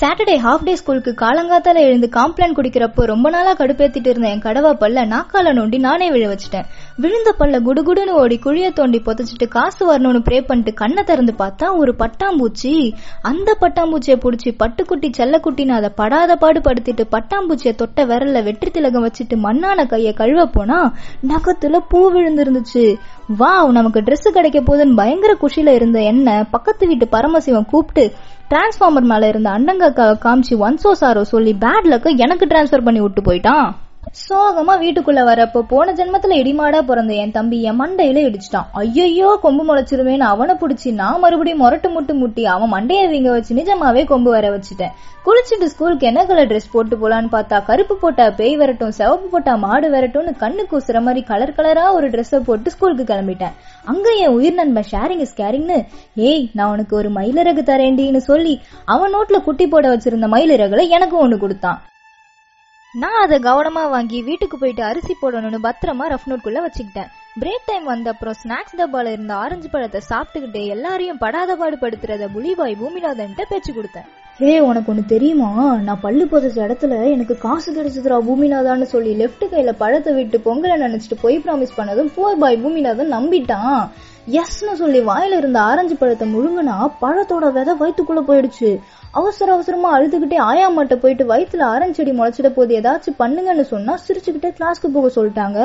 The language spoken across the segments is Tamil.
சாட்டர்டே ஹாஃப் டே ஸ்கூலுக்கு காலங்காத்தால எழுந்து காம்ப்ளான் குடிக்கிறப்போ ரொம்ப நாளா கடுப்பேத்திட்டு இருந்த என் கடவா பல்ல நாக்கால நோண்டி நானே விழ வச்சுட்டேன். விழுந்த பல்ல குடுகுடுன்னு ஓடி குழிய தோண்டி பொதைச்சிட்டு காசு வரணும்னு ப்ரே பண்ணிட்டு கண்ணை திறந்து பார்த்தா ஒரு பட்டாம்பூச்சி. அந்த பட்டாம்பூச்சியை புடிச்சு பட்டுக்குட்டி செல்லக்குட்டின்னு அதை படாத பாடு படுத்திட்டு பட்டாம்பூச்சியை தொட்ட விரல்ல வெற்றி திலகம் வச்சுட்டு மண்ணான கைய கழுவ போனா நகத்துல பூ விழுந்திருந்துச்சு. வாவ் நமக்கு ட்ரெஸ் கிடைக்க போகுதுன்னு பயங்கர குஷியில இருந்த என்ன பக்கத்து வீட்டு பரமசிவன் கூப்பிட்டு டிரான்ஸ்ஃபார்மர் மேல இருந்த அண்ணங்க காமிச்சு ஒன்சோ சாரோ சொல்லி பேட் லக்க எனக்கு டிரான்ஸ்ஃபர் பண்ணி விட்டு போயிட்டான். சோகமா வீட்டுக்குள்ள வரப்போ போன ஜென்மத்துல இடிமாடா பிறந்த என் தம்பி என் மண்டையில இடிச்சிட்டான். ஐயையோ கொம்பு முளைச்சிருவேன்னு அவனை புடிச்சு நான் மறுபடியும் முரட்டு முட்டு முட்டி அவன் மண்டைய வீங்க வச்சு நிஜமாவே கொம்பு வர வச்சுட்டேன். குளிச்சுட்டு ஸ்கூலுக்கு என்ன கலர் ட்ரெஸ் போட்டு போலான்னு பார்த்தா கருப்பு போட்டா பேய் வரட்டும் சிவப்பு போட்டா மாடு வரட்டும்னு கண்ணு கூசுற மாதிரி கலர் கலரா ஒரு ட்ரெஸ்ஸை போட்டு ஸ்கூலுக்கு கிளம்பிட்டேன். அங்க என் உயிர் நண்பன் ஷேரிங் இஸ் கேரிங்னு ஏய் நான் உனக்கு ஒரு மயிலிறகு தரேண்டின்னு சொல்லி அவன் நோட்ல குட்டி போட வச்சிருந்த மயிலிறகுல எனக்கு ஒண்ணு கொடுத்தான். நான் அதை கவனமா வாங்கி வீட்டுக்கு போயிட்டு அரிசி போடணும்னு பத்திரமா ரஃப் நோட்குள்ள வச்சுக்கிட்டேன். பிரேக் டைம் வந்த அப்புறம் ஸ்நாக்ஸ் டப்பால இருந்த ஆரஞ்சு பழத்தை சாப்பிட்டுக்கிட்டே எல்லாரையும் படாத பாடு படுத்துறத புலிபாய் பூமிநாதன்ட்ட பேச்சு கொடுத்தேன். ஹே உனக்கு ஒண்ணு தெரியுமா? நான் பல்லு புதைச்ச இடத்துல எனக்கு காசு கிடைச்சதுரா பூமிநாதான்னு சொல்லி லெஃப்ட் கையில பழத்தை விட்டு பொங்கலை நினைச்சிட்டு பொய் ப்ராமிஸ் பண்ணதும் போர் பாய் பூமிநாதன் நம்பிட்டான். எஸ்னு சொல்லி வாயில இருந்த ஆரஞ்சு பழத்தை முழுங்கினா பழத்தோட விதை வயிற்றுக்குள்ள போயிடுச்சு. அவசர அவசரமா அழுதுகிட்டே ஆயாமாட்ட போயிட்டு வயிற்றுல ஆரஞ்சு செடி முளைச்சிட போது ஏதாச்சும் பண்ணுங்கன்னு சொன்னா சிரிச்சுக்கிட்டே கிளாஸ்க்கு போக சொல்லிட்டாங்க.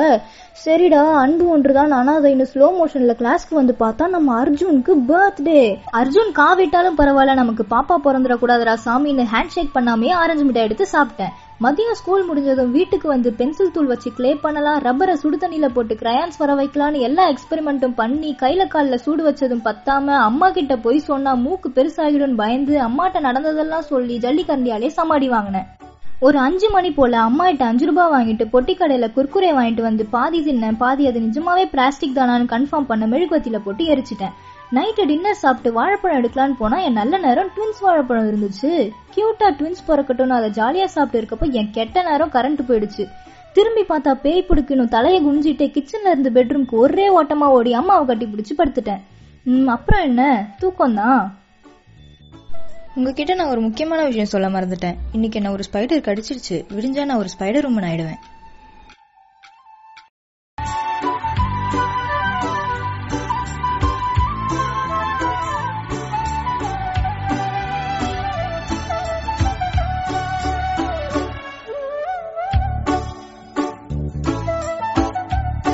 சரிடா அன்பு ஒன்றுதான் அனாதைன்னு ஸ்லோ மோஷன்ல கிளாஸ்க்கு வந்து பார்த்தா நம்ம அர்ஜுனுக்கு பர்த்டே அர்ஜுன் காவிட்டாலும் பரவாயில்ல நமக்கு பாப்பா பிறந்துட கூடாதுடா சாமின்னு ஹேண்ட் ஷேக் பண்ணாமே ஆரஞ்சு மிட்டாய் எடுத்து சாப்பிட்டேன். மதியம் ஸ்கூல் முடிஞ்சதும் வீட்டுக்கு வந்து பென்சில் தூள் வச்சு க்ளே பண்ணலாம் ரப்பரை சுடு தண்ணியில போட்டு கிரையான்ஸ் வர வைக்கலான்னு எல்லா எக்ஸ்பெரிமெண்ட்டும் பண்ணி கையில காலில் சூடு வச்சதும் பத்தாம அம்மா கிட்ட போய் சொன்னா மூக்கு பெருசாகிடும் பயந்து அம்மாட்ட நடந்ததெல்லாம் சொல்லி ஜல்லிக்கண்டியாலே சமாடி வாங்கினேன். ஒரு அஞ்சு மணி போல அம்மா கிட்ட அஞ்சு ரூபாய் வாங்கிட்டு பொட்டி கடையில குர்குரே வாங்கிட்டு வந்து பாதி தின்னேன் பாதி அது நிஜமாவே பிளாஸ்டிக் தானான்னு கன்ஃபார்ம் பண்ண மெழுகுவத்தில போட்டு எரிச்சிட்டேன். நைட்டு டின்னர் சாப்பிட்டு வாழைப்பழம் எடுக்கலான்னு போனா என் நல்ல நேரம் ட்வின்ஸ் வாழைப்பழம் இருந்துச்சு. கியூட்டா ட்வின்ஸ் பிறக்கட்டும்னு அதை ஜாலியா சாப்பிட்டு இருக்கப்போ என் கெட்ட நேரம் கரண்ட் போயிடுச்சு. திரும்பி பார்த்தா பேய் பிடிக்கணும் தலையை குனிஞ்சிட்டு கிச்சன்ல இருந்து பெட்ரூம்க்கு ஒரே ஓட்டமா ஓடி அம்மாவை கட்டி பிடிச்சு படுத்துட்டேன். ம் அப்புறம் என்ன? தூக்கம் தான் உங்ககிட்ட நான் ஒரு முக்கியமான விஷயம் சொல்ல மறந்துட்டேன். இன்னைக்கு என்ன ஒரு ஸ்பைடர் கடிச்சிருச்சு. விடிஞ்சா நான் ஒரு ஸ்பைடர் உமன் ஆயிடுவேன்.